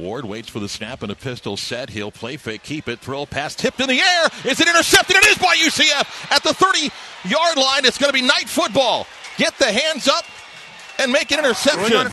Ward waits for the snap and a pistol set. He'll play fake, keep it, throw pass tipped in the air. Is it intercepted? It is by UCF at the 30 yard line. It's going to be Knight football. Get the hands up and make an interception.